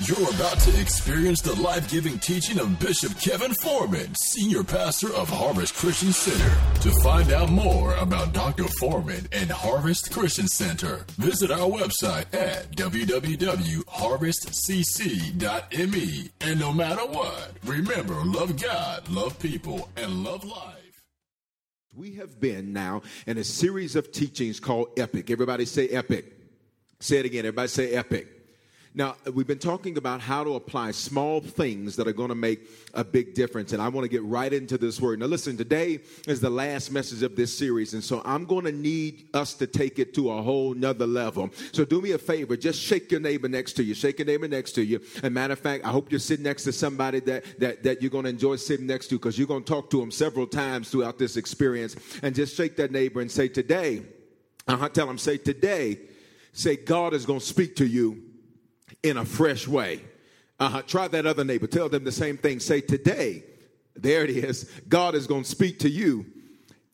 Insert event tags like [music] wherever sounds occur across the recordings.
You're about to experience the life giving teaching of Bishop Kevin Foreman, Senior Pastor of Harvest Christian Center. To find out more about Dr. Foreman and Harvest Christian Center, visit our website at www.harvestcc.me. And no matter what, remember love God, love people, and love life. We have been now in a series of teachings called Epic. Everybody say Epic. Say it again. Everybody say Epic. Now, we've been talking about how to apply small things that are going to make a big difference, and I want to get right into this word. Now, listen, today is the last message of this series, and so I'm going to need us to take it to a whole nother level. So, do me a favor, just shake your neighbor next to you, shake your neighbor next to you. And matter of fact, I hope you're sitting next to somebody that, that, that you're going to enjoy sitting next to because you're going to talk to them several times throughout this experience. And just shake that neighbor and say, Today, uh-huh, tell them, say, Today, say, God is going to speak to you in a fresh way. Uh-huh. Try that other neighbor. Tell them the same thing. Say, today, there it is. God is going to speak to you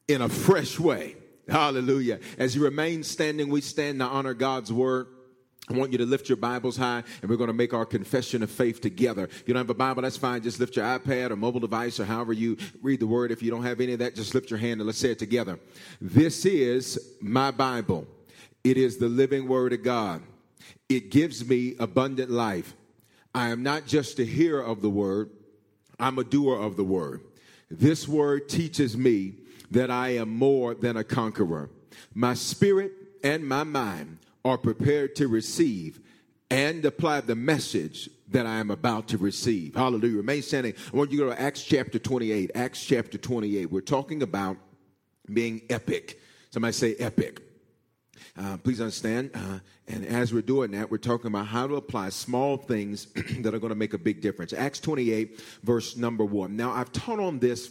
in a fresh way. Hallelujah. As you remain standing, we stand to honor God's word. I want you to lift your Bibles high and we're going to make our confession of faith together. If you don't have a Bible, that's fine. Just lift your iPad or mobile device or however you read the word. If you don't have any of that, just lift your hand and let's say it together. This is my Bible. It is the living word of God. It gives me abundant life. I am not just a hearer of the word, I'm a doer of the word. This word teaches me that I am more than a conqueror. My spirit and my mind are prepared to receive and apply the message that I am about to receive. Hallelujah. Remain standing. I want you to go to Acts chapter 28. Acts chapter 28. We're talking about being epic. Somebody say epic. Uh, please understand. Uh, and as we're doing that, we're talking about how to apply small things [clears throat] that are going to make a big difference. Acts 28, verse number one. Now, I've taught on this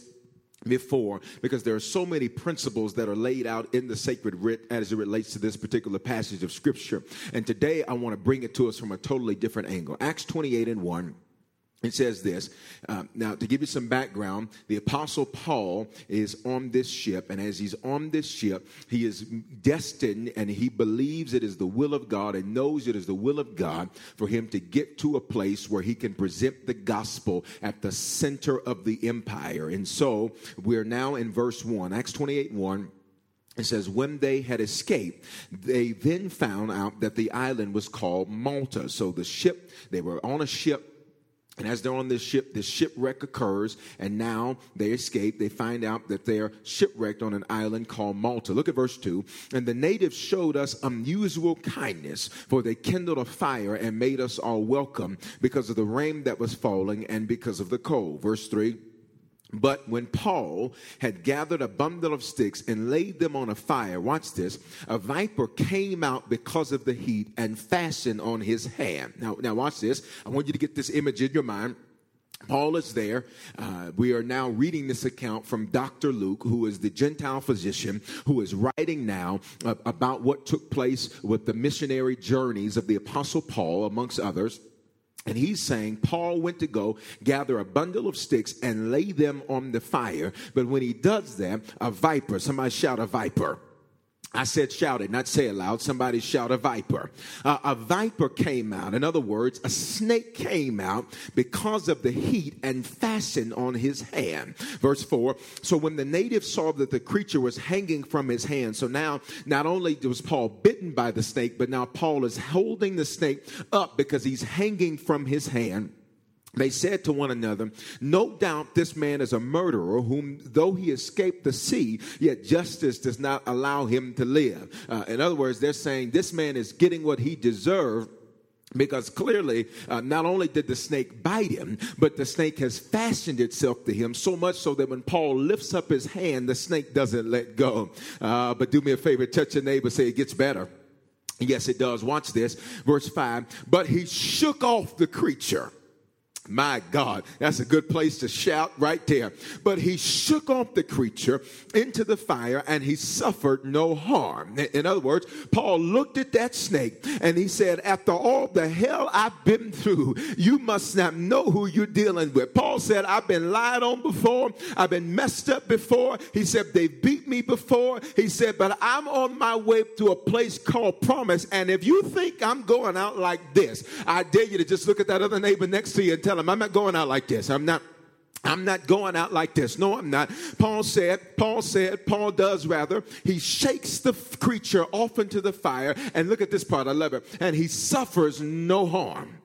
before because there are so many principles that are laid out in the sacred writ as it relates to this particular passage of scripture. And today I want to bring it to us from a totally different angle. Acts 28 and 1 it says this. Uh, now, to give you some background, the Apostle Paul is on this ship, and as he's on this ship, he is destined and he believes it is the will of God and knows it is the will of God for him to get to a place where he can present the gospel at the center of the empire. And so we're now in verse 1, Acts 28 1. It says, when they had escaped, they then found out that the island was called Malta. So the ship, they were on a ship and as they're on this ship, this shipwreck occurs, and now they escape. They find out that they're shipwrecked on an island called Malta. Look at verse 2. And the natives showed us unusual kindness, for they kindled a fire and made us all welcome because of the rain that was falling and because of the cold. Verse 3. But when Paul had gathered a bundle of sticks and laid them on a fire, watch this, a viper came out because of the heat and fastened on his hand. Now, now watch this. I want you to get this image in your mind. Paul is there. Uh, we are now reading this account from Dr. Luke, who is the Gentile physician, who is writing now uh, about what took place with the missionary journeys of the Apostle Paul, amongst others. And he's saying Paul went to go gather a bundle of sticks and lay them on the fire. But when he does that, a viper, somebody shout a viper I said shout it, not say it loud. Somebody shout a viper. Uh, a viper came out. In other words, a snake came out because of the heat and fastened on his hand. Verse 4. So when the native saw that the creature was hanging from his hand, so now not only was Paul bitten by the snake, but now Paul is holding the snake up because he's hanging from his hand they said to one another, No doubt this man is a murderer, whom though he escaped the sea, yet justice does not allow him to live. Uh, in other words, they're saying this man is getting what he deserved because clearly uh, not only did the snake bite him but the snake has fashioned itself to him so much so that when paul lifts up his hand the snake doesn't let go. Uh, but do me a favor touch your neighbor say it gets better. Yes it does. Watch this. Verse 5 but he shook off the creature my God, that's a good place to shout right there. But he shook off the creature into the fire and he suffered no harm. In other words, Paul looked at that snake and he said, After all the hell I've been through, you must not know who you're dealing with. Paul said, I've been lied on before, I've been messed up before. He said, They beat me before. He said, But I'm on my way to a place called promise. And if you think I'm going out like this, I dare you to just look at that other neighbor next to you and tell him, I'm not going out like this. I'm not I'm not going out like this. No, I'm not. Paul said, Paul said, Paul does rather. He shakes the creature off into the fire. And look at this part, I love it. And he suffers no harm.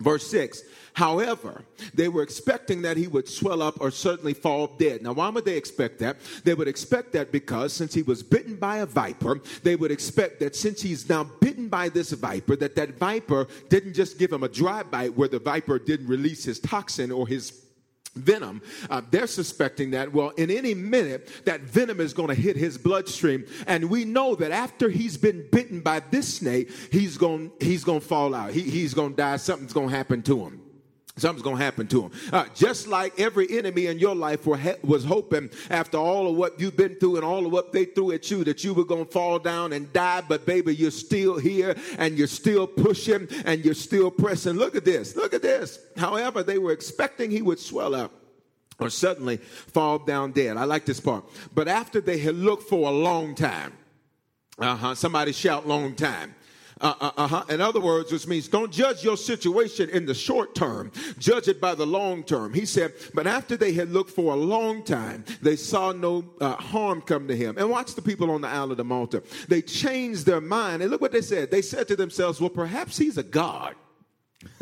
Verse 6 However, they were expecting that he would swell up or certainly fall dead. Now, why would they expect that? They would expect that because since he was bitten by a viper, they would expect that since he's now bitten by this viper, that that viper didn't just give him a dry bite where the viper didn't release his toxin or his venom. Uh, they're suspecting that, well, in any minute, that venom is going to hit his bloodstream. And we know that after he's been bitten by this snake, he's going he's going to fall out. He, he's going to die. Something's going to happen to him. Something's going to happen to him. Uh, just like every enemy in your life was hoping after all of what you've been through and all of what they threw at you that you were going to fall down and die. But baby, you're still here and you're still pushing and you're still pressing. Look at this. Look at this. However, they were expecting he would swell up or suddenly fall down dead. I like this part. But after they had looked for a long time, uh huh, somebody shout long time. Uh, uh, uh-huh. In other words, which means don't judge your situation in the short term, judge it by the long term. He said, but after they had looked for a long time, they saw no uh, harm come to him. And watch the people on the Isle of the Malta. They changed their mind. And look what they said. They said to themselves, well, perhaps he's a God. [laughs]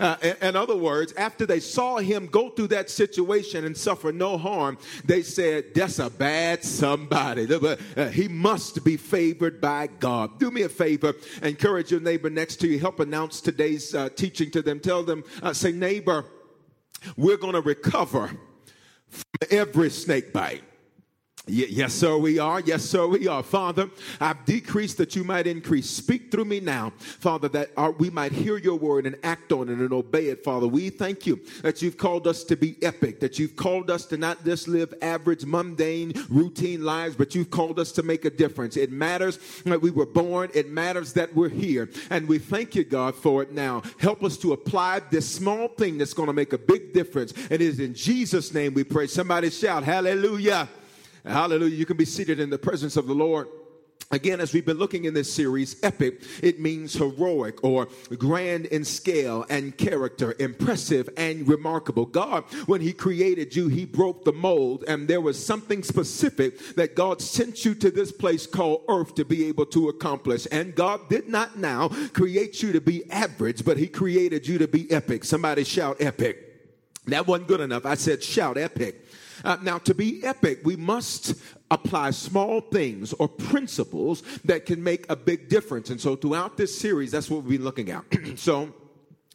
uh, in, other words, after they saw him go through that situation and suffer no harm, they said, That's a bad somebody. [laughs] Uh, he must be favored by God. Do me a favor, encourage your neighbor next to you, help announce today's uh, teaching to them. Tell them, uh, say, Neighbor, we're going to recover from every snake bite. Yes, sir, we are. Yes, sir, we are. Father, I've decreased that you might increase. Speak through me now, Father, that our, we might hear your word and act on it and obey it, Father. We thank you that you've called us to be epic, that you've called us to not just live average, mundane, routine lives, but you've called us to make a difference. It matters that we were born, it matters that we're here. And we thank you, God, for it now. Help us to apply this small thing that's going to make a big difference. And it is in Jesus' name we pray. Somebody shout, Hallelujah. Hallelujah. You can be seated in the presence of the Lord. Again, as we've been looking in this series, epic, it means heroic or grand in scale and character, impressive and remarkable. God, when He created you, He broke the mold, and there was something specific that God sent you to this place called earth to be able to accomplish. And God did not now create you to be average, but He created you to be epic. Somebody shout epic. That wasn't good enough. I said shout epic. Uh, now, to be epic, we must apply small things or principles that can make a big difference. And so, throughout this series, that's what we've been looking at. [clears throat] so,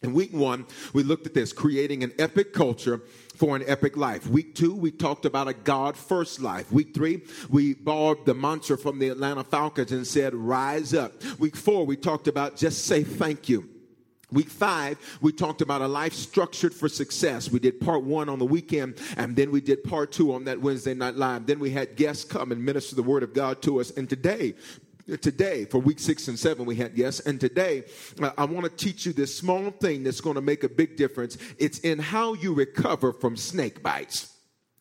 in week one, we looked at this creating an epic culture for an epic life. Week two, we talked about a God first life. Week three, we borrowed the mantra from the Atlanta Falcons and said, rise up. Week four, we talked about just say thank you. Week five, we talked about a life structured for success. We did part one on the weekend, and then we did part two on that Wednesday night live. Then we had guests come and minister the word of God to us. And today, today for week six and seven we had yes and today uh, i want to teach you this small thing that's going to make a big difference it's in how you recover from snake bites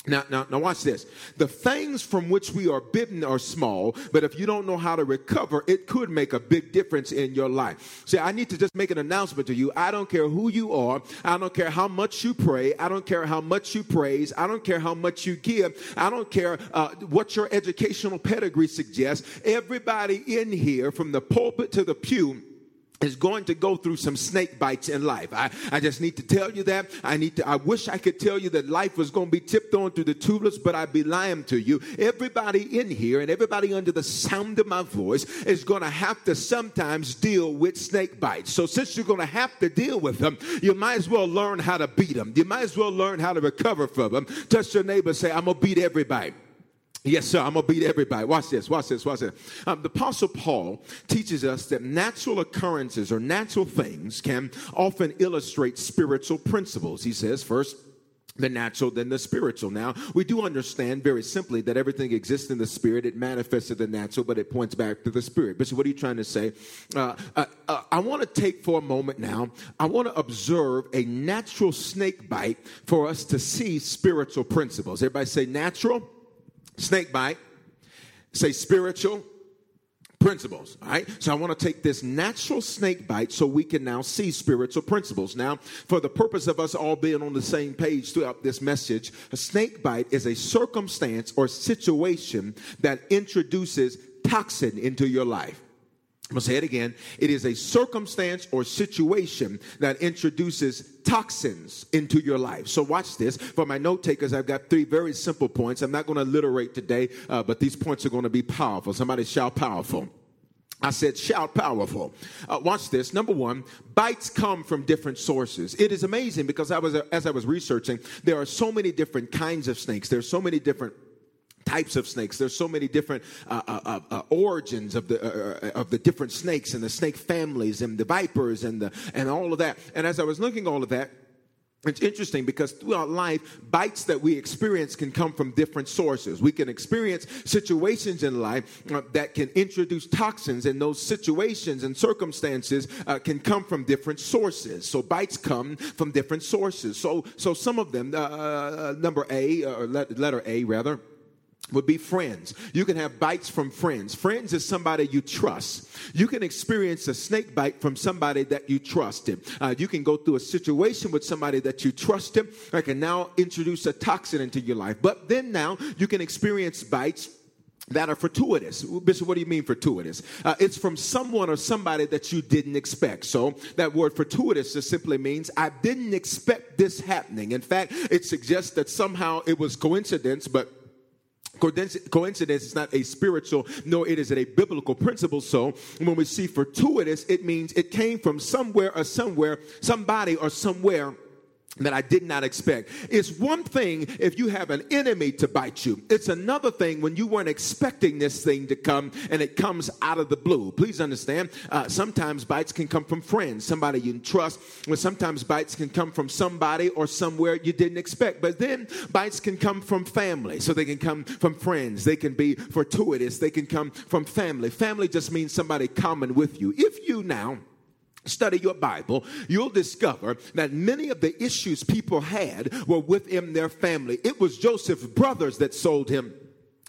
Now, now, now, watch this. The things from which we are bitten are small, but if you don't know how to recover, it could make a big difference in your life. See, I need to just make an announcement to you. I don't care who you are. I don't care how much you pray. I don't care how much you praise. I don't care how much you give. I don't care uh, what your educational pedigree suggests. Everybody in here, from the pulpit to the pew, is going to go through some snake bites in life. I, I just need to tell you that. I need to, I wish I could tell you that life was going to be tipped on through the tulips, but I'd be lying to you. Everybody in here and everybody under the sound of my voice is going to have to sometimes deal with snake bites. So since you're going to have to deal with them, you might as well learn how to beat them. You might as well learn how to recover from them. Touch your neighbor, say, I'm going to beat everybody. Yes, sir. I'm going to beat everybody. Watch this. Watch this. Watch this. Um, the Apostle Paul teaches us that natural occurrences or natural things can often illustrate spiritual principles. He says, first, the natural then the spiritual. Now, we do understand very simply that everything exists in the spirit. It manifests in the natural, but it points back to the spirit. But Bishop, what are you trying to say? Uh, uh, uh, I want to take for a moment now, I want to observe a natural snake bite for us to see spiritual principles. Everybody say natural snake bite, say spiritual principles. All right. So I want to take this natural snake bite so we can now see spiritual principles. Now, for the purpose of us all being on the same page throughout this message, a snake bite is a circumstance or situation that introduces toxin into your life. I'm going to say it again. It is a circumstance or situation that introduces toxins into your life. So, watch this. For my note takers, I've got three very simple points. I'm not going to alliterate today, uh, but these points are going to be powerful. Somebody shout powerful. I said, shout powerful. Uh, watch this. Number one, bites come from different sources. It is amazing because I was, as I was researching, there are so many different kinds of snakes. There's so many different types of snakes. There's so many different uh, uh, uh, uh origins of the uh, uh, of the different snakes and the snake families and the vipers and the and all of that. And as I was looking all of that. It's interesting because throughout life, bites that we experience can come from different sources. We can experience situations in life that can introduce toxins, and those situations and circumstances can come from different sources. So bites come from different sources. So, so some of them, number A, or letter A rather, would be friends. You can have bites from friends. Friends is somebody you trust. You can experience a snake bite from somebody that you trusted. Uh, you can go through a situation with somebody that you trusted. I can now introduce a toxin into your life. But then now you can experience bites that are fortuitous. Bishop, what do you mean fortuitous? Uh, it's from someone or somebody that you didn't expect. So that word fortuitous just simply means I didn't expect this happening. In fact, it suggests that somehow it was coincidence, but Coincidence is not a spiritual, nor it is a biblical principle. So when we see fortuitous, it means it came from somewhere or somewhere, somebody or somewhere that I did not expect. It's one thing if you have an enemy to bite you. It's another thing when you weren't expecting this thing to come and it comes out of the blue. Please understand, uh, sometimes bites can come from friends, somebody you trust, or sometimes bites can come from somebody or somewhere you didn't expect. But then bites can come from family. So they can come from friends. They can be fortuitous. They can come from family. Family just means somebody common with you. If you now study your Bible, you'll discover that many of the issues people had were within their family. It was Joseph's brothers that sold him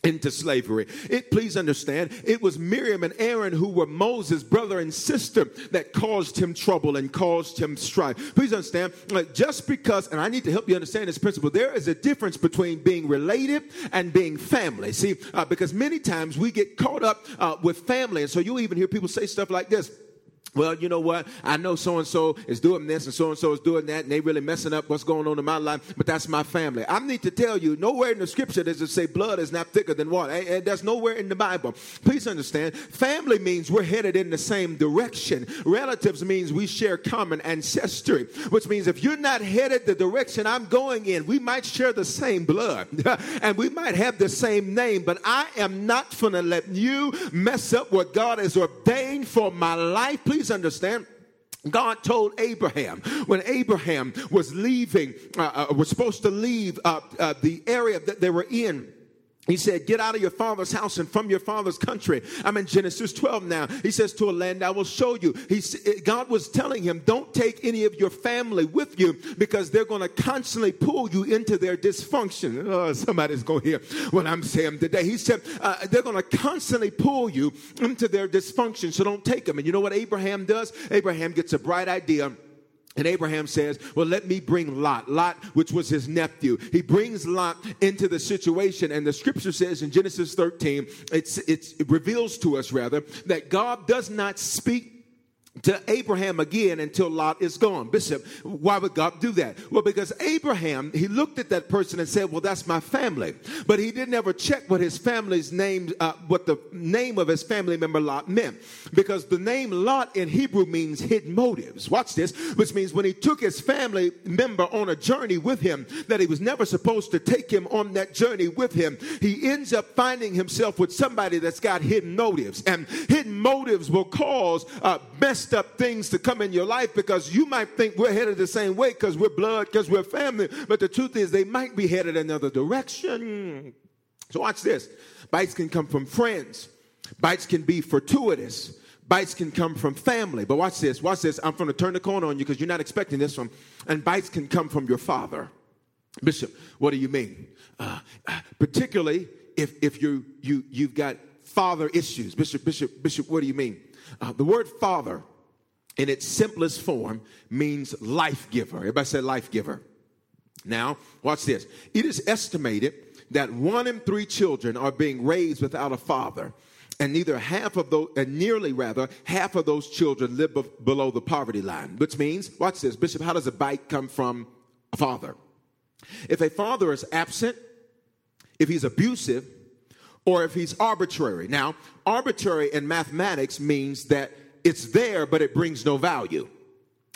into slavery. It please understand, it was Miriam and Aaron who were Moses' brother and sister that caused him trouble and caused him strife. Please understand, just because, and I need to help you understand this principle, there is a difference between being related and being family. See, uh, because many times we get caught up uh, with family, and so you even hear people say stuff like this well, you know what? I know so and so is doing this and so and so is doing that, and they really messing up what's going on in my life, but that's my family. I need to tell you, nowhere in the scripture does it say blood is not thicker than water. And that's nowhere in the Bible. Please understand, family means we're headed in the same direction. Relatives means we share common ancestry, which means if you're not headed the direction I'm going in, we might share the same blood [laughs] and we might have the same name, but I am not going to let you mess up what God has ordained for my life. Please please understand. God told Abraham when Abraham was leaving, uh, uh, was supposed to leave uh, uh, the area that they were in He said, Get out of your father's house and from your father's country. I'm in Genesis 12 now. He says, To a land I will show you. He, God was telling him, Don't take any of your family with you because they're going to constantly pull you into their dysfunction. Oh, somebody's going to hear what I'm saying today. He said, uh, They're going to constantly pull you into their dysfunction, so don't take them. And you know what Abraham does? Abraham gets a bright idea and Abraham says, Well, let me bring Lot. Lot, which was his nephew. He brings Lot into the situation. And the scripture says in Genesis 13, it's, it's, it reveals to us, rather, that God does not speak to Abraham again until Lot is gone. Bishop, why would God do that? Well, because Abraham, he looked at that person and said, Well, that's my family. But he didn't ever check what his family's name, uh, what the name of his family member Lot meant. Because the name Lot in Hebrew means hidden motives. Watch this, which means when he took his family member on a journey with him that he was never supposed to take him on that journey with him, he ends up finding himself with somebody that's got hidden motives. And hidden motives will cause uh, mess messed up things to come in your life because you might think we're headed the same way because we're blood, because we're family. But the truth is, they might be headed another direction. So, watch this bites can come from friends, bites can be fortuitous. Bites can come from family, but watch this. Watch this. I'm going to turn the corner on you because you're not expecting this one. And bites can come from your father. Bishop, what do you mean? Uh, uh, particularly if if you you you've got father issues. Bishop, Bishop, Bishop, what do you mean? Uh, the word father in its simplest form means life giver. Everybody say life giver. Now, watch this. It is estimated that one in three children are being raised without a father. And neither half of those, and nearly rather, half of those children live be- below the poverty line, which means, watch this, Bishop, how does a bite come from a father? If a father is absent, if he's abusive, or if he's arbitrary. Now, arbitrary in mathematics means that it's there, but it brings no value.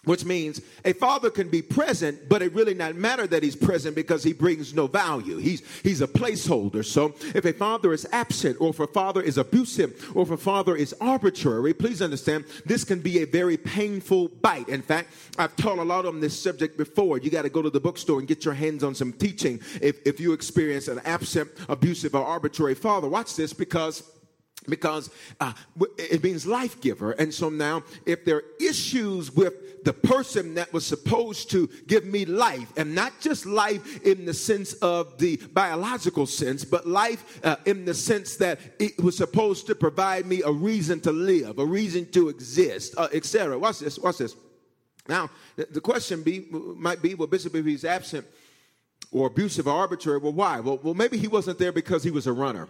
Which means a father can be present, but it really not matter that he's present because he brings no value. He's he's a placeholder. So if a father is absent, or if a father is abusive, or if a father is arbitrary, please understand this can be a very painful bite. In fact, I've taught a lot on this subject before. You got to go to the bookstore and get your hands on some teaching if, if you experience an absent, abusive, or arbitrary father. Watch this because because uh, it means life giver. And so now, if there are issues with the person that was supposed to give me life, and not just life in the sense of the biological sense, but life uh, in the sense that it was supposed to provide me a reason to live, a reason to exist, uh, etc. Watch this. Watch this. Now, the question be, might be, well, Bishop, if he's absent or abusive or arbitrary, well, why? Well, well, maybe he wasn't there because he was a runner.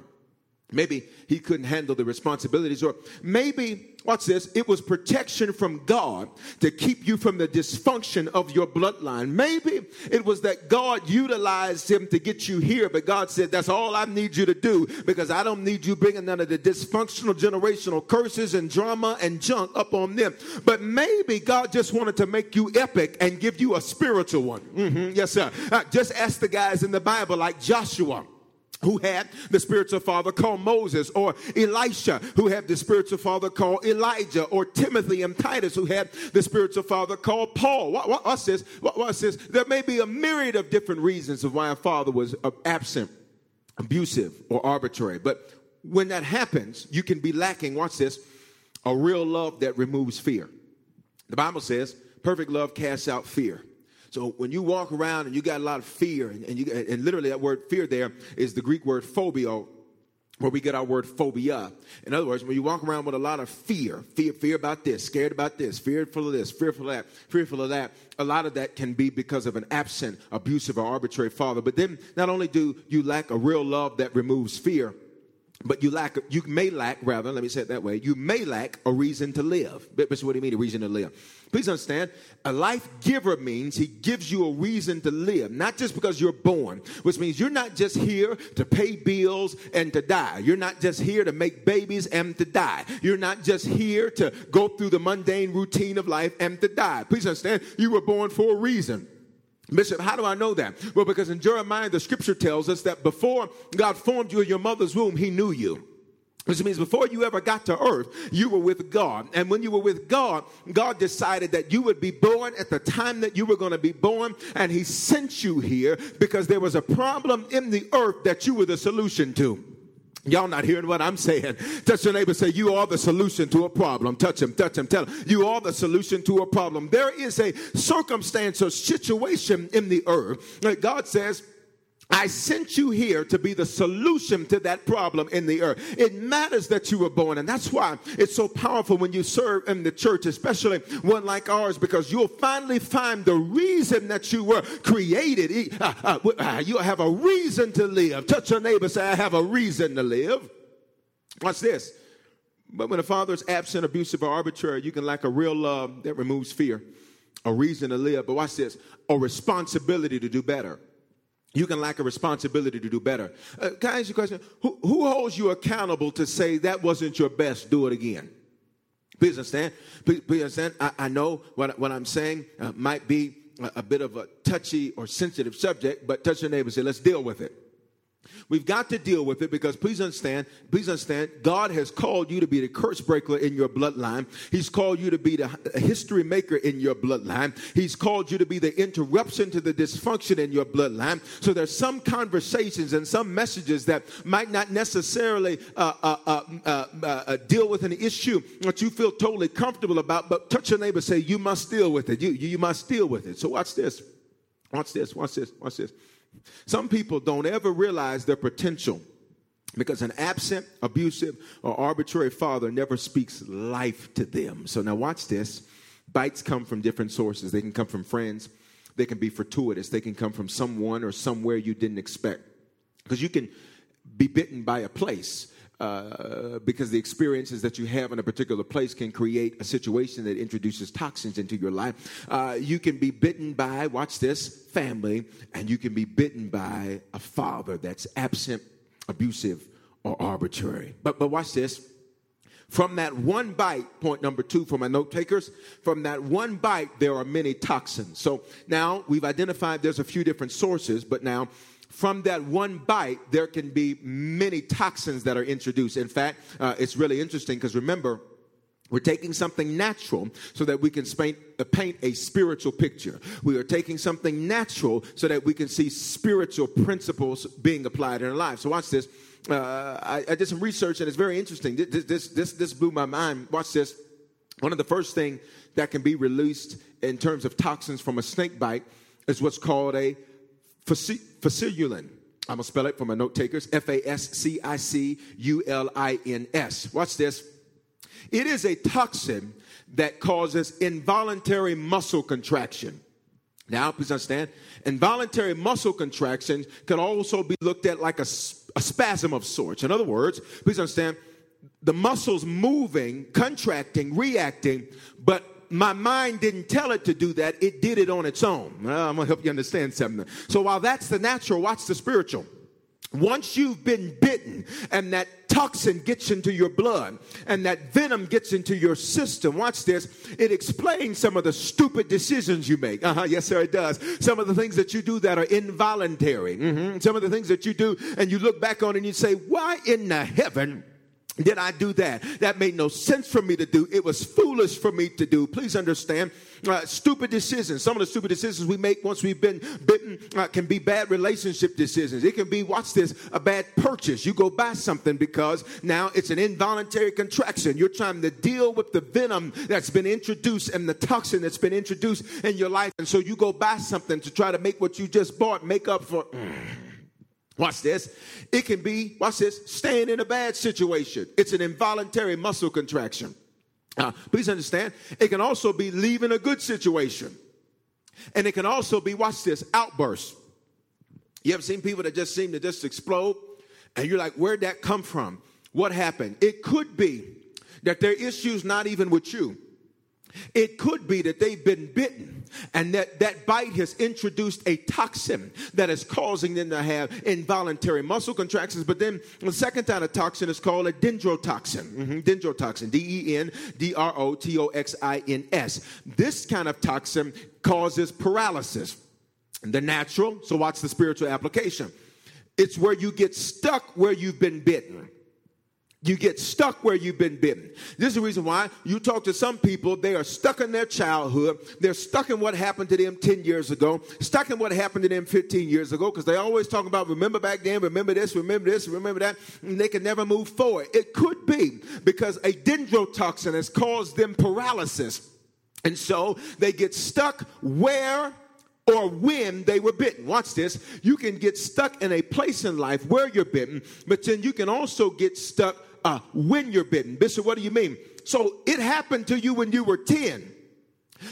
Maybe he couldn't handle the responsibilities, or maybe, watch this, it was protection from God to keep you from the dysfunction of your bloodline. Maybe it was that God utilized him to get you here, but God said, That's all I need you to do because I don't need you bringing none of the dysfunctional generational curses and drama and junk up on them. But maybe God just wanted to make you epic and give you a spiritual one. Mm-hmm. Yes, sir. Uh, just ask the guys in the Bible like Joshua who had the spiritual father called Moses, or Elisha, who had the spiritual father called Elijah, or Timothy and Titus, who had the spiritual father called Paul. What, what, what's this? What, what's this? There may be a myriad of different reasons of why a father was absent, abusive, or arbitrary. But when that happens, you can be lacking, watch this, a real love that removes fear. The Bible says, perfect love casts out fear. So when you walk around and you got a lot of fear, and, and, you, and literally that word fear there is the Greek word phobia, where we get our word phobia. In other words, when you walk around with a lot of fear, fear, fear about this, scared about this, fearful of this, fearful of that, fearful of that, a lot of that can be because of an absent, abusive, or arbitrary father. But then not only do you lack a real love that removes fear, but you lack, you may lack, rather, let me say it that way, you may lack a reason to live. But what do you mean, a reason to live? Please understand, a life giver means he gives you a reason to live, not just because you're born, which means you're not just here to pay bills and to die. You're not just here to make babies and to die. You're not just here to go through the mundane routine of life and to die. Please understand, you were born for a reason. Bishop, how do I know that? Well, because in Jeremiah, the scripture tells us that before God formed you in your mother's womb, he knew you. Which means before you ever got to earth, you were with God. And when you were with God, God decided that you would be born at the time that you were going to be born. And He sent you here because there was a problem in the earth that you were the solution to. Y'all not hearing what I'm saying. Touch your neighbor, say, You are the solution to a problem. Touch him, touch him, tell him, You are the solution to a problem. There is a circumstance or situation in the earth. That God says, I sent you here to be the solution to that problem in the earth. It matters that you were born, and that's why it's so powerful when you serve in the church, especially one like ours, because you'll finally find the reason that you were created. Uh, uh, uh, you have a reason to live. Touch your neighbor, say, I have a reason to live. Watch this. But when a father is absent, abusive, or arbitrary, you can lack a real love that removes fear, a reason to live. But watch this a responsibility to do better you can lack a responsibility to do better. Uh, can I ask you a question? Who, who, holds you accountable to say that wasn't your best? Do it again. Please understand. Please, please understand. I, I, know what, what I'm saying uh, might be a, a, bit of a touchy or sensitive subject, but touch your neighbor and say, let's deal with it. We've got to deal with it because please understand, please understand, God has called you to be the curse breaker in your bloodline. He's called you to be the history maker in your bloodline. He's called you to be the interruption to the dysfunction in your bloodline. So there's some conversations and some messages that might not necessarily uh, uh, uh, uh, uh deal with an issue that you feel totally comfortable about, but touch your neighbor, say, you must deal with it. You, you must deal with it. So watch this. Watch this. Watch this. Watch this. Some people don't ever realize their potential because an absent, abusive, or arbitrary father never speaks life to them. So now watch this. Bites come from different sources. They can come from friends, they can be fortuitous, they can come from someone or somewhere you didn't expect. Because you can be bitten by a place uh, because the experiences that you have in a particular place can create a situation that introduces toxins into your life. Uh, you can be bitten by, watch this, family, and you can be bitten by a father that's absent, abusive, or arbitrary. But, but watch this. From that one bite, point number two for my note takers, from that one bite, there are many toxins. So now we've identified there's a few different sources, but now from that one bite, there can be many toxins that are introduced. In fact, uh, it's really interesting because remember, we're taking something natural so that we can paint, uh, paint a spiritual picture. We are taking something natural so that we can see spiritual principles being applied in our lives. So watch this. Uh, I, I, did some research and it's very interesting. This, this, this, this blew my mind. Watch this. One of the first things that can be released in terms of toxins from a snake bite is what's called a fasciculin. I'm going to spell it for my note takers F A S C I C U L I N S. Watch this. It is a toxin that causes involuntary muscle contraction. Now, please understand, involuntary muscle contraction can also be looked at like a, a spasm of sorts. In other words, please understand, the muscles moving, contracting, reacting, but my mind didn't tell it to do that, it did it on its own. Well, I'm gonna help you understand something. So while that's the natural, watch the spiritual. Once you've been bitten and that toxin gets into your blood and that venom gets into your system, watch this, it explains some of the stupid decisions you make. Uh huh, yes, sir, it does. Some of the things that you do that are involuntary. Mm-hmm. Some of the things that you do and you look back on and you say, why in the heaven? Did I do that? That made no sense for me to do. It was foolish for me to do. Please understand. Uh, stupid decisions. Some of the stupid decisions we make once we've been bitten uh, can be bad relationship decisions. It can be, watch this, a bad purchase. You go buy something because now it's an involuntary contraction. You're trying to deal with the venom that's been introduced and the toxin that's been introduced in your life. And so you go buy something to try to make what you just bought make up for. Mm Watch this. It can be, watch this, staying in a bad situation. It's an involuntary muscle contraction. Uh, please understand, it can also be leaving a good situation. And it can also be, watch this, outbursts. You ever seen people that just seem to just explode? And you're like, where'd that come from? What happened? It could be that their issues not even with you. It could be that they've been bitten and that that bite has introduced a toxin that is causing them to have involuntary muscle contractions. But then the second kind of toxin is called a dendrotoxin. Mm-hmm. Dendrotoxin, D E N D R O T O X I N S. This kind of toxin causes paralysis. The natural, so watch the spiritual application. It's where you get stuck where you've been bitten You get stuck where you've been bitten. This is the reason why you talk to some people, they are stuck in their childhood. They're stuck in what happened to them 10 years ago, stuck in what happened to them 15 years ago, because they always talk about remember back then, remember this, remember this, remember that, and they can never move forward. It could be because a dendrotoxin has caused them paralysis. And so they get stuck where or when they were bitten. Watch this. You can get stuck in a place in life where you're bitten, but then you can also get stuck uh, when you're bitten. Bishop, what do you mean? So it happened to you when you were 10,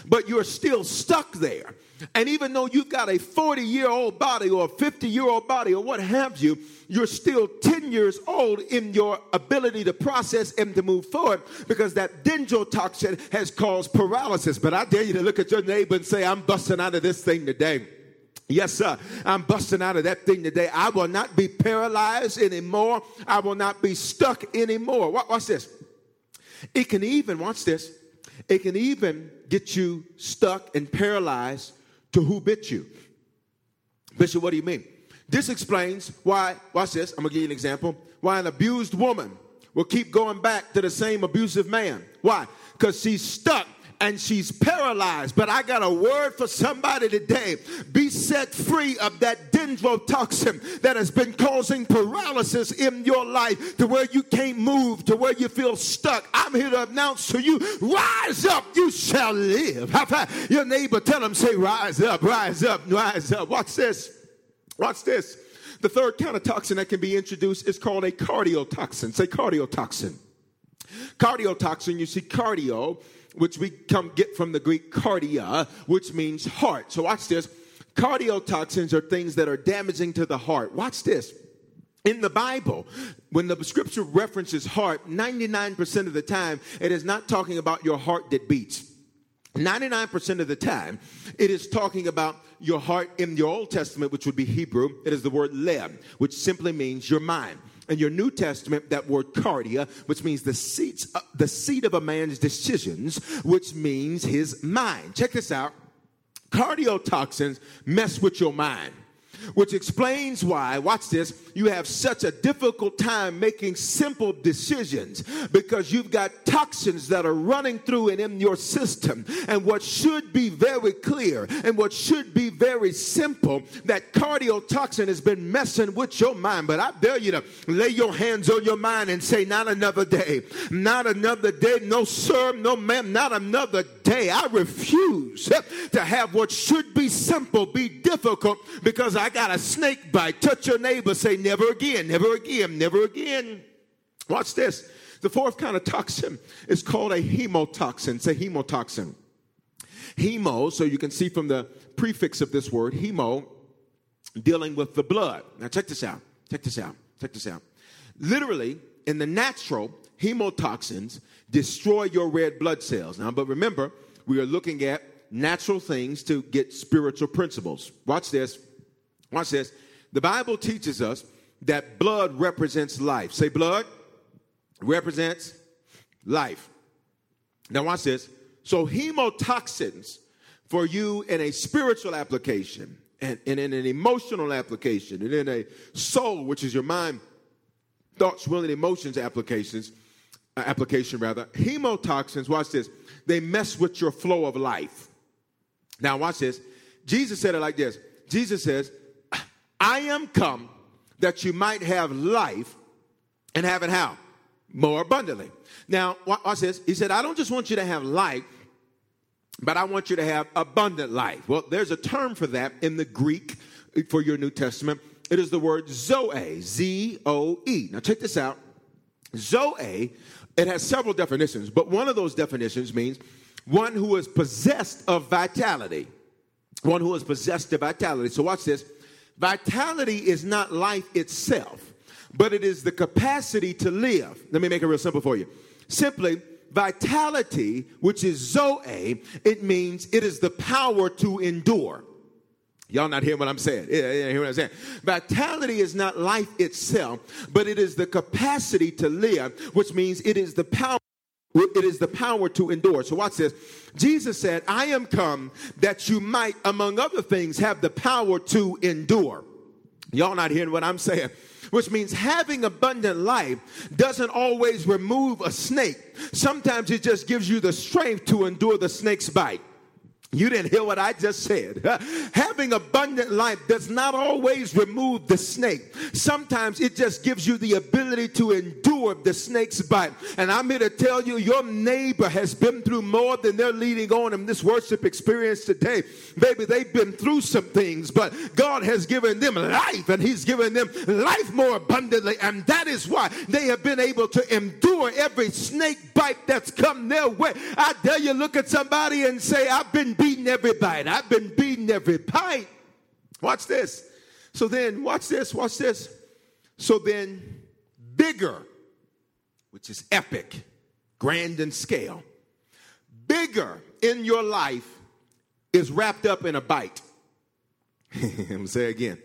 but you're still stuck there. And even though you've got a 40 year old body or a 50 year old body or what have you, you're still 10 years old in your ability to process and to move forward because that dendrotoxin has caused paralysis. But I dare you to look at your neighbor and say, I'm busting out of this thing today. Yes, sir. I'm busting out of that thing today. I will not be paralyzed anymore. I will not be stuck anymore. Watch this. It can even, watch this, it can even get you stuck and paralyzed to who bit you. Bishop, what do you mean? This explains why, watch this, I'm gonna give you an example, why an abused woman will keep going back to the same abusive man. Why? Because she's stuck and she's paralyzed. But I got a word for somebody today. Be set free of that dendrotoxin that has been causing paralysis in your life to where you can't move, to where you feel stuck. I'm here to announce to you rise up, you shall live. Your neighbor, tell him, say, rise up, rise up, rise up. Watch this. Watch this. The third kind of toxin that can be introduced is called a cardiotoxin. Say cardiotoxin. Cardiotoxin, you see, cardio which we come get from the Greek cardia, which means heart. So watch this. Cardiotoxins are things that are damaging to the heart. Watch this. In the Bible, when the scripture references heart, 99% of the time, it is not talking about your heart that beats. 99% of the time, it is talking about your heart in your Old Testament, which would be Hebrew. It is the word leb, which simply means your mind in your New Testament, that word cardia, which means the seat, uh, the seat of a man's decisions, which means his mind. Check this out. Cardiotoxins mess with your mind which explains why, watch this, you have such a difficult time making simple decisions because you've got toxins that are running through and in your system. And what should be very clear and what should be very simple, that cardiotoxin has been messing with your mind. But I dare you to lay your hands on your mind and say, Not another day, not another day, no, sir, no, ma'am, not another day. I refuse to have what should be simple be difficult because I got a snake bite. Touch your neighbor, say, never again, never again, never again. Watch this. The fourth kind of toxin is called a hemotoxin. Say hemotoxin. Hemo, so you can see from the prefix of this word, hemo, dealing with the blood. Now, check this out. Check this out. Check this out. Literally, in the natural, hemotoxins destroy your red blood cells. Now, but remember, we are looking at natural things to get spiritual principles. Watch this. Watch this. The Bible teaches us that blood represents life. Say, blood represents life. Now, watch this. So, hemotoxins for you in a spiritual application, and, and in an emotional application, and in a soul, which is your mind, thoughts, will, and emotions applications, Uh, application rather, hemotoxins, watch this, they mess with your flow of life. Now, watch this. Jesus said it like this Jesus says, I am come that you might have life and have it how? More abundantly. Now, watch this. He said, I don't just want you to have life, but I want you to have abundant life. Well, there's a term for that in the Greek for your New Testament. It is the word Zoe, Z O E. Now, check this out. Zoe, it has several definitions, but one of those definitions means one who is possessed of vitality. One who is possessed of vitality. So, watch this. Vitality is not life itself, but it is the capacity to live. Let me make it real simple for you. Simply, vitality, which is Zoe, it means it is the power to endure. Y'all not hearing what I'm saying? Yeah, yeah, hear what I'm saying. Vitality is not life itself, but it is the capacity to live, which means it is the power it is the power to endure. So watch this. Jesus said, I am come that you might, among other things, have the power to endure. Y'all not hearing what I'm saying? which means having abundant life doesn't always remove a snake. Sometimes it just gives you the strength to endure the snake's bite. You didn't hear what I just said. [laughs] Having abundant life does not always remove the snake. Sometimes it just gives you the ability to endure the snake's bite. And I'm here to tell you, your neighbor has been through more than they're leading on in this worship experience today. Maybe they've been through some things, but God has given them life and He's given them life more abundantly. And that is why they have been able to endure every snake bite that's come their way. I dare you look at somebody and say, I've been beating every bite. I've been beating every bite. Watch this. So then, watch this, watch this. So then, bigger, which is epic, grand in scale, bigger in your life is wrapped up in a bite. [laughs] I'm gonna say again.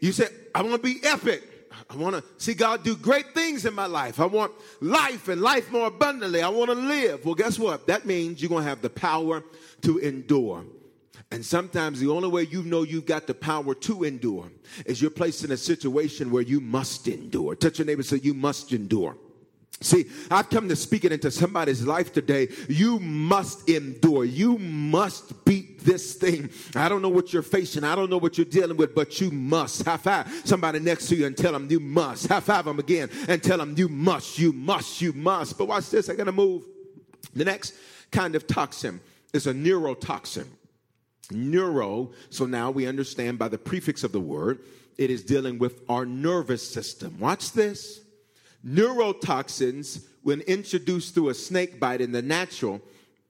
You said, I want to be epic. I want to see God do great things in my life. I want life and life more abundantly. I want to live. Well, guess what? That means you're going to have the power to endure. And sometimes the only way you know you've got the power to endure is you're placed in a situation where you must endure. Touch your neighbor and say, You must endure. See, I've come to speak it into somebody's life today. You must endure. You must beat this thing. I don't know what you're facing. I don't know what you're dealing with, but you must. High five somebody next to you and tell them you must. High five them again and tell them you must, you must, you must. But watch this. I got to move. The next kind of toxin is a neurotoxin. Neuro, so now we understand by the prefix of the word, it is dealing with our nervous system. Watch this Neurotoxins, when introduced through a snake bite in the natural,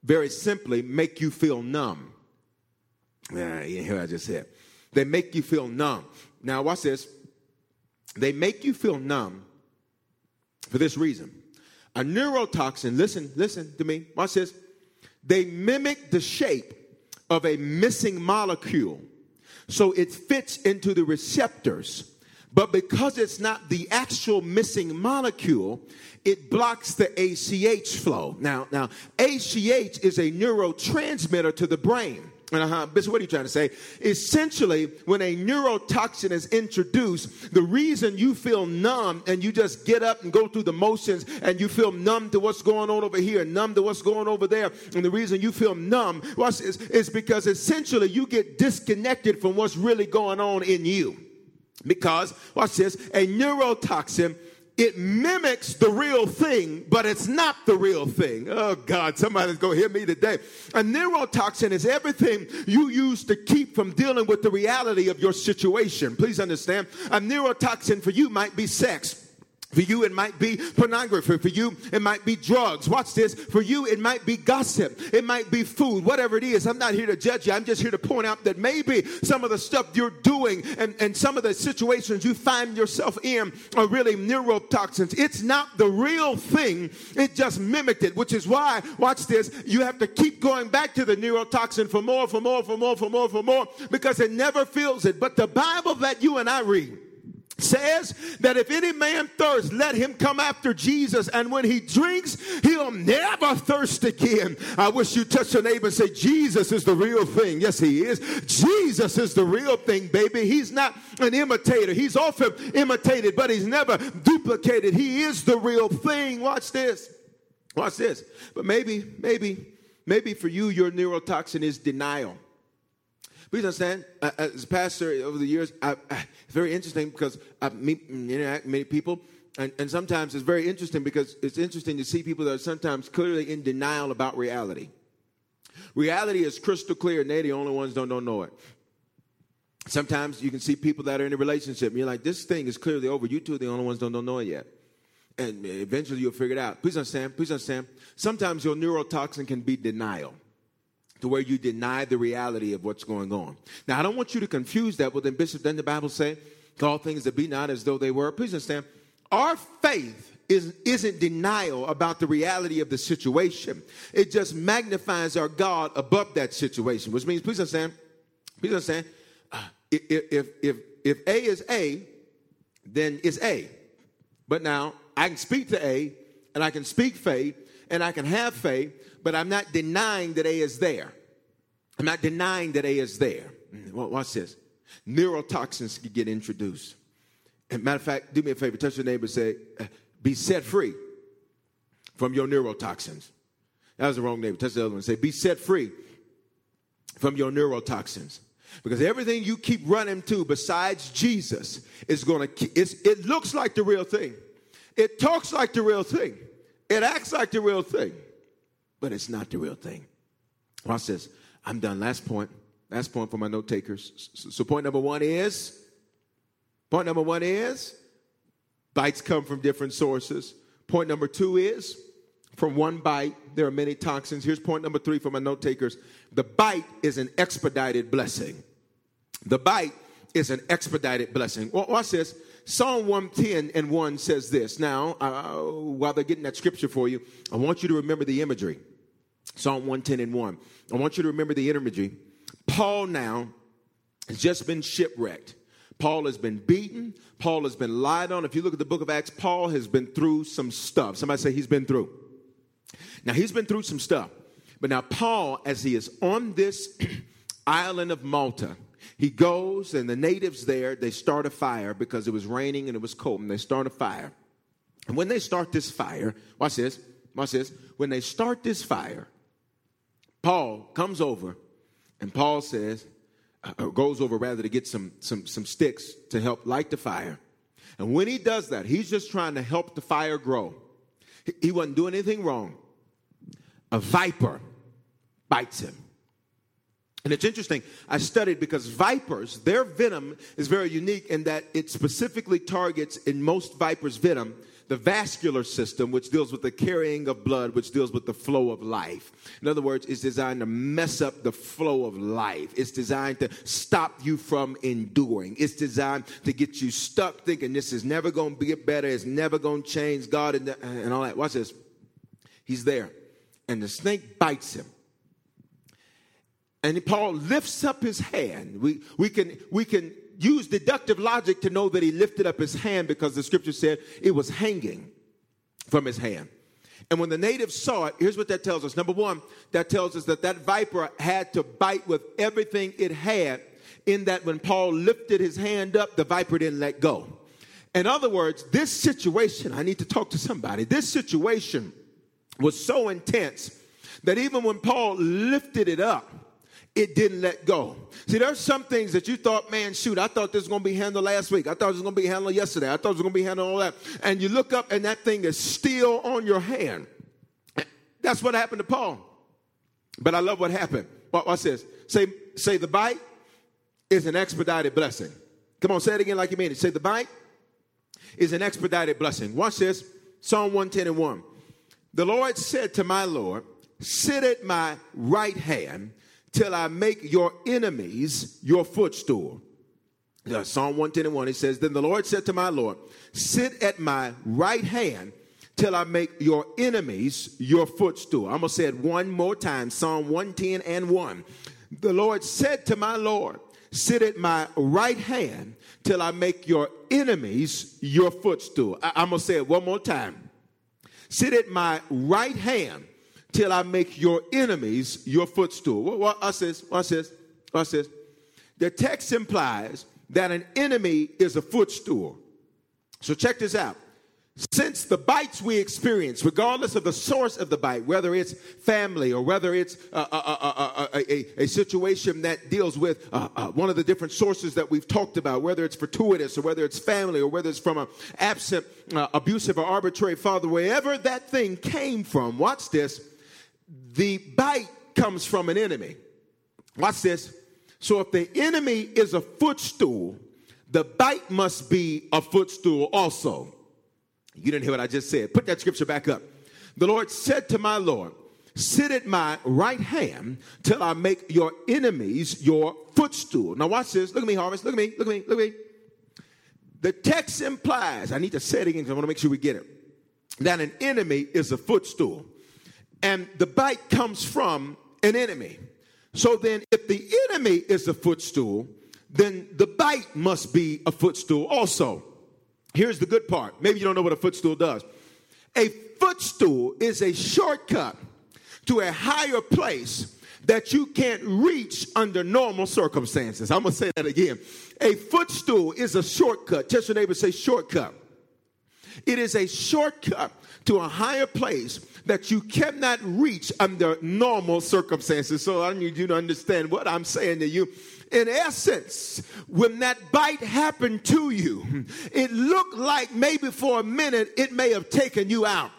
very simply make you feel numb. Yeah, you hear what I just said. They make you feel numb. Now, watch this. They make you feel numb for this reason. A neurotoxin, listen, listen to me, watch this. They mimic the shape of a missing molecule. So it fits into the receptors but because it's not the actual missing molecule, it blocks the ACH flow. Now, now ACH is a neurotransmitter to the brain. Uh-huh. Bishop, what are you trying to say? Essentially, when a neurotoxin is introduced, the reason you feel numb and you just get up and go through the motions and you feel numb to what's going on over here, numb to what's going over there, and the reason you feel numb is, is because essentially you get disconnected from what's really going on in you. Because, watch this, a neurotoxin it mimics the real thing, but it's not the real thing. Oh God, somebody's gonna hear me today. A neurotoxin is everything you use to keep from dealing with the reality of your situation. Please understand. A neurotoxin for you might be sex. For you, it might be pornography. For you, it might be drugs. Watch this. For you, it might be gossip. It might be food. Whatever it is, I'm not here to judge you. I'm just here to point out that maybe some of the stuff you're doing and, and some of the situations you find yourself in are really neurotoxins. It's not the real thing. It just mimicked it, which is why, watch this, you have to keep going back to the neurotoxin for more, for more, for more, for more, for more, because it never feels it. But the Bible that you and I read, says that if any man thirst, let him come after Jesus. And when he drinks, he'll never thirst again. I wish you touch your neighbor and say, Jesus is the real thing. Yes, he is. Jesus is the real thing, baby. He's not an imitator. He's often imitated, but he's never duplicated. He is the real thing. Watch this. Watch this. But maybe, maybe, maybe for you, your neurotoxin is denial. Please understand, uh, as a pastor over the years, I, it's very interesting because I meet and interact with many people, and, and sometimes it's very interesting because it's interesting to see people that are sometimes clearly in denial about reality. Reality is crystal clear, and they're the only ones don't, don't know it. Sometimes you can see people that are in a relationship, and you're like, this thing is clearly over. You two are the only ones don't, don't know it yet. And eventually you'll figure it out. Please understand, please understand. Sometimes your neurotoxin can be denial to where you deny the reality of what's going on. Now, I don't want you to confuse that with, then, Bishop, doesn't the Bible say, all things that be not as though they were? Please understand, our faith is, isn't denial about the reality of the situation. It just magnifies our God above that situation, which means, please understand, please understand, uh, if, if, if, if A is A, then it's A. But now, I can speak to A, and I can speak faith, and I can have faith, but I'm not denying that A is there. I'm not denying that A is there. Watch this. Neurotoxins can get introduced. And matter of fact, do me a favor, touch your neighbor, say, uh, be set free from your neurotoxins. That was the wrong neighbor. Touch the other one. Say, be set free from your neurotoxins. Because everything you keep running to besides Jesus is going to, it looks like the real thing. It talks like the real thing. It acts like the real thing. But it's not the real thing. Watch this. I'm done. Last point. Last point for my note takers. So, point number one is point number one is bites come from different sources. Point number two is from one bite, there are many toxins. Here's point number three for my note takers the bite is an expedited blessing. The bite is an expedited blessing. Watch this. Psalm 110 and 1 says this. Now, uh, while they're getting that scripture for you, I want you to remember the imagery. Psalm 110 and 1. I want you to remember the imagery. Paul now has just been shipwrecked. Paul has been beaten. Paul has been lied on. If you look at the book of Acts, Paul has been through some stuff. Somebody say he's been through. Now, he's been through some stuff. But now, Paul, as he is on this [clears throat] island of Malta, he goes and the natives there, they start a fire because it was raining and it was cold, and they start a fire. And when they start this fire, watch this, watch this. When they start this fire, Paul comes over and Paul says, uh, uh goes over rather to get some, some, some sticks to help light the fire. And when he does that, he's just trying to help the fire grow. He, he wasn't doing anything wrong. A viper bites him. And it's interesting, I studied because vipers, their venom is very unique in that it specifically targets, in most vipers' venom, the vascular system, which deals with the carrying of blood, which deals with the flow of life. In other words, it's designed to mess up the flow of life. It's designed to stop you from enduring. It's designed to get you stuck thinking this is never going to get better, it's never going to change God and, and all that. Watch this. He's there, and the snake bites him and Paul lifts up his hand. We, we, can, we can use deductive logic to know that he lifted up his hand because the scripture said it was hanging from his hand. And when the natives saw it, here's what that tells us. Number one, that tells us that that viper had to bite with everything it had, in that when Paul lifted his hand up, the viper didn't let go. In other words, this situation, I need to talk to somebody, this situation was so intense that even when Paul lifted it up, it didn't let go. See, there's some things that you thought, man, shoot, I thought this was going to be handled last week. I thought it was going to be handled yesterday. I thought it was going to be handled all that. And you look up and that thing is still on your hand. That's what happened to Paul. But I love what happened. Watch this. Say, say the bite is an expedited blessing. Come on, say it again like you mean it. Say the bite is an expedited blessing. Watch this. Psalm 110 and 1. The Lord said to my Lord, Sit at my right hand till I make your enemies your footstool. Psalm 110 1, it says, Then the Lord said to my Lord, Sit at my right hand till I make your enemies your footstool. I'm going to say it one more time Psalm 110 and 1. The Lord said to my Lord, Sit at my right hand till I make your enemies your footstool. I- I'm going to say it one more time. Sit at my right hand till I make your enemies your footstool. What, what, watch watch this, watch this. The text implies that an enemy is a footstool. So check this out. Since the bites we experience, regardless of the source of the bite, whether it's family or whether it's a, a, a, a situation that deals with uh, uh, one of the different sources that we've talked about, whether it's fortuitous or whether it's family or whether it's from an absent, uh, abusive, or arbitrary father, wherever that thing came from, watch this, the bite comes from an enemy. Watch this. So if the enemy is a footstool, the bite must be a footstool also. You didn't hear what I just said. Put that scripture back up. The Lord said to my Lord, Sit at my right hand till I make your enemies your footstool. Now, watch this. Look at me, Harvest. Look at me. Look at me. Look at me. The text implies, I need to say it again because I want to make sure we get it, that an enemy is a footstool and the bite comes from an enemy. So then, if the enemy is a footstool, then the bite must be a footstool also. Here's the good part. Maybe you don't know what a footstool does. A footstool is a shortcut to a higher place that you can't reach under normal circumstances. I'm to say that again. A footstool is a shortcut. Touch your neighbor, say shortcut. It is a shortcut to a higher place that you cannot reach under normal circumstances. So I need you to understand what I'm saying to you. In essence, when that bite happened to you, it looked like maybe for a minute it may have taken you out.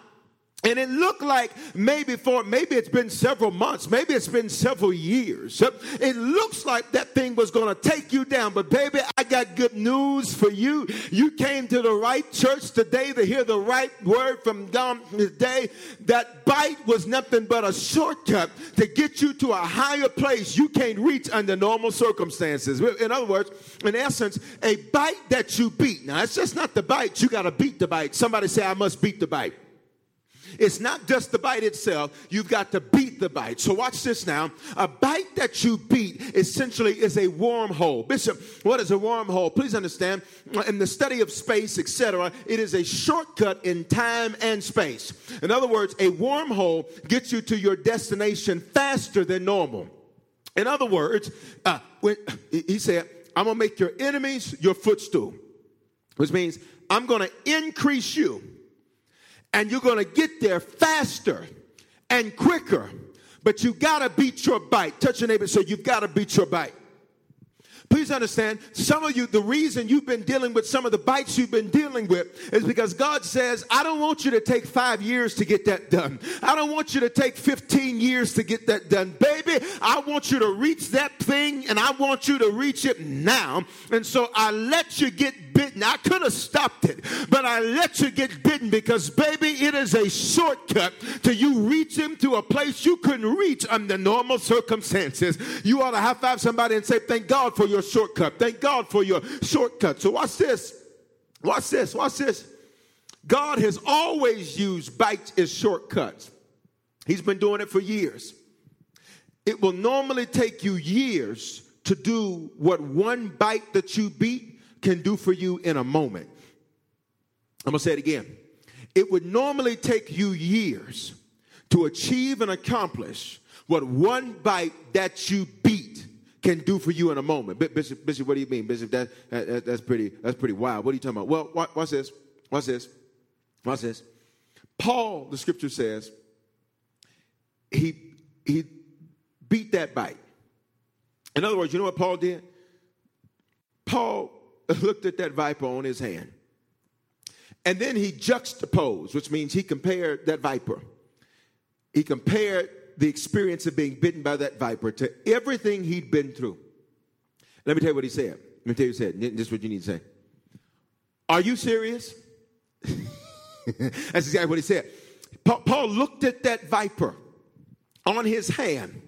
And it looked like maybe for maybe it's been several months, maybe it's been several years. It looks like that thing was going to take you down. But baby, I got good news for you. You came to the right church today to hear the right word from God today. That bite was nothing but a shortcut to get you to a higher place you can't reach under normal circumstances. In other words, in essence, a bite that you beat. Now, it's just not the bite. You got to beat the bite. Somebody say, I must beat the bite. It's not just the bite itself, you've got to beat the bite. So watch this now. A bite that you beat essentially is a wormhole. Bishop, what is a wormhole? Please understand, in the study of space, etc., it is a shortcut in time and space. In other words, a wormhole gets you to your destination faster than normal. In other words, uh, when, he said, I'm going to make your enemies your footstool, which means I'm going to increase you and you're going to get there faster and quicker. But you got to beat your bite. Touch your neighbor so you've got to beat your bite. Please understand, some of you, the reason you've been dealing with some of the bites you've been dealing with is because God says, I don't want you to take five years to get that done. I don't want you to take 15 years to get that done. Baby, I want you to reach that thing and I want you to reach it now. And so I let you get bitten. I could have stopped it, but I let you get bitten because, baby, it is a shortcut to you reaching to a place you couldn't reach under normal circumstances. You ought to high five somebody and say, Thank God for your shortcut. Thank God for your shortcut. So, watch this. Watch this. Watch this. God has always used bites as shortcuts. He's been doing it for years. It will normally take you years to do what one bite that you beat can do for you in a moment. I'm to say it again. It would normally take you years to achieve and accomplish what one bite that you beat can do for you in a moment. Bishop, Bishop, what do you mean, Bishop? That, that, that's pretty. That's pretty wild. What are you talking about? Well, watch this. Watch this. Watch this. Paul, the scripture says, he he beat that bite. In other words, you know what Paul did? Paul [laughs] looked at that viper on his hand. And then he juxtaposed, which means he compared that viper. He compared the experience of being bitten by that viper to everything he'd been through. Let me tell you what he said. Let me tell you what he said. This is what you need to say. Are you serious? [laughs] That's exactly what he said. Paul looked at that viper on his hand,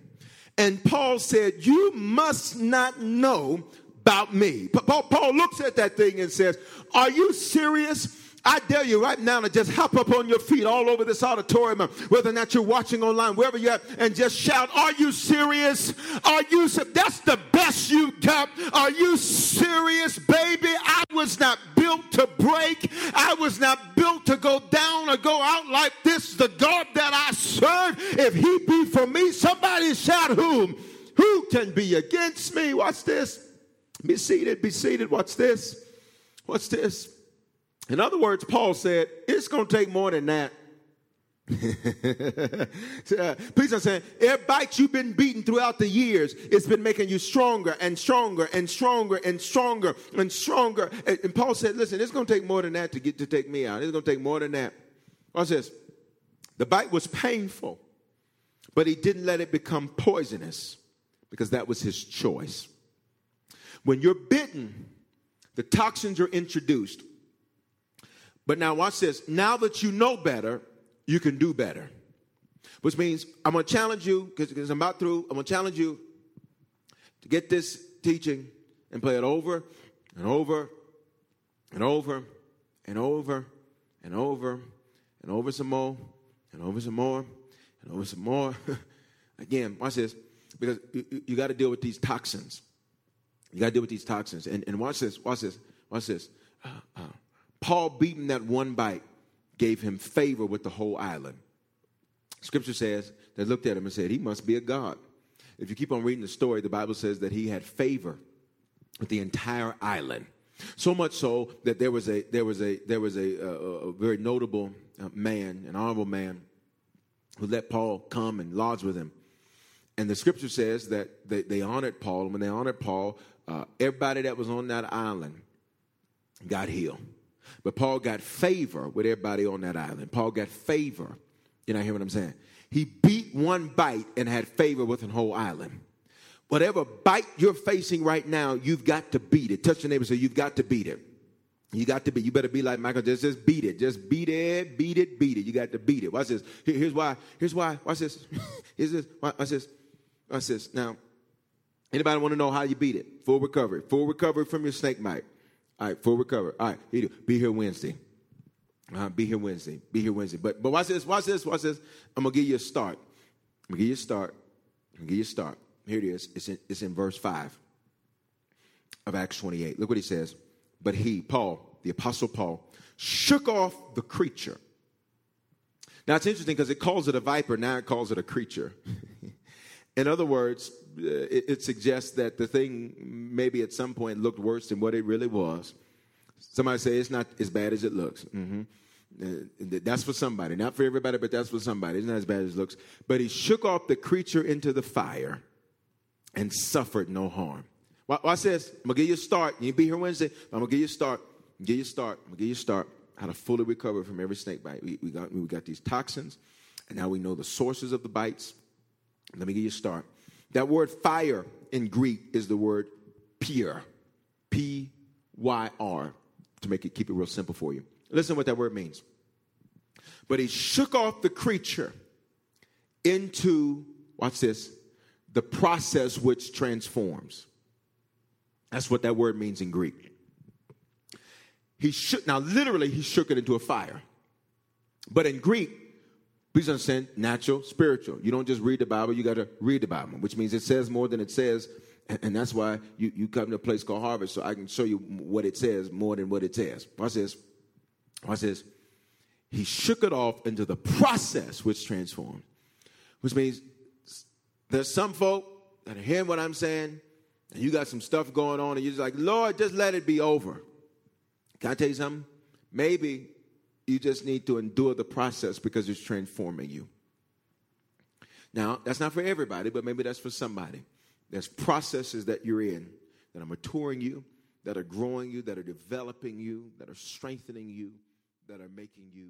and Paul said, You must not know about me. Paul, Paul looks at that thing and says, Are you serious? I dare you right now to just hop up on your feet all over this auditorium, whether or not you're watching online, wherever you're at, and just shout, Are you serious? Are you, that's the best you got. Are you serious, baby? I was not built to break. I was not built to go down or go out like this. The God that I serve, if he be for me, somebody shout, Whom? Who can be against me? Watch this. Be seated, be seated. Watch this. Watch this. In other words, Paul said, it's going to take more than that. [laughs] please understand, every bite you've been beaten throughout the years, it's been making you stronger and stronger and stronger and stronger and stronger. And, and Paul said, listen, it's going to take more than that to get to take me out. It's going to take more than that. Watch this. The bite was painful, but he didn't let it become poisonous because that was his choice. When you're bitten, the toxins are introduced. But now, watch this. Now that you know better, you can do better. Which means I'm going to challenge you, because I'm about through, I'm going to challenge you to get this teaching and play it over and over and over and over and over and over some more and over some more and over some more. [laughs] Again, watch this, because you, you got to deal with these toxins. You got to deal with these toxins. And, and watch this, watch this, watch this. Uh, uh, Paul beating that one bite gave him favor with the whole island. Scripture says they looked at him and said, He must be a God. if you keep on reading the story, the Bible says that he had favor with the entire island. So much so that there was a there was a there was a, a, very notable uh, man, an honorable man, who let Paul come and lodge with him. And the scripture says that they, they honored Paul, and when they honored Paul, uh, everybody that was on that island got healed. But Paul got favor with everybody on that island. Paul got favor. You know, hear what I'm saying? He beat one bite and had favor with an whole island. Whatever bite you're facing right now, you've got to beat it. Touch your neighbor say, You've got to beat it. You got to be. You better be like Michael. Just, just beat it. Just beat it. Beat it. Beat it. You got to beat it. Watch this. Here, here's why. Here's why. Watch this. [laughs] here's this. Watch this. Watch this. Now, anybody want to know how you beat it? Full recovery. Full recovery from your snake bite. All right. Full recovery. All right. Here Be here Wednesday. Uh, be here Wednesday. Be here Wednesday. But but watch this. Watch this. Watch this. I'm gonna give you a start. I'm gonna give you a start. I'm gonna give you a start. Here it is. It's in, it's in verse five of Acts 28. Look what he says. But he, Paul, the Apostle Paul, shook off the creature. Now it's interesting because it calls it a viper, now it calls it a creature. [laughs] in other words, it, it, suggests that the thing maybe at some point looked worse than what it really was. Somebody say it's not as bad as it looks. Mm-hmm. Uh, that's for somebody, not for everybody, but that's for somebody. It's not as bad as it looks. But he shook off the creature into the fire and suffered no harm. Watch this. I'm gonna give you a start. You be here Wednesday. I'm gonna give you a start. Give you a start. I'm gonna give you a start. How to fully recover from every snake bite. We, we got we got these toxins, and now we know the sources of the bites. Let me give you a start. That word fire in Greek is the word pyr, P Y R, to make it keep it real simple for you. Listen what that word means. But he shook off the creature into, watch this, the process which transforms. That's what that word means in Greek. He shook, now literally, he shook it into a fire. But in Greek, please understand, natural, spiritual. You don't just read the Bible, you got to read the Bible, which means it says more than it says. And, that's why you, you come to a place called Harvest, so I can show you what it says more than what it says. Watch this. Watch this. He shook it off into the process which transformed, which means there's some folk that are hearing what I'm saying, and you got some stuff going on, and you're just like, Lord, just let it be over. Can I tell you something? Maybe you just need to endure the process because it's transforming you. Now, that's not for everybody, but maybe that's for somebody. There's processes that you're in that are maturing you, that are growing you, that are developing you, that are strengthening you, that are making you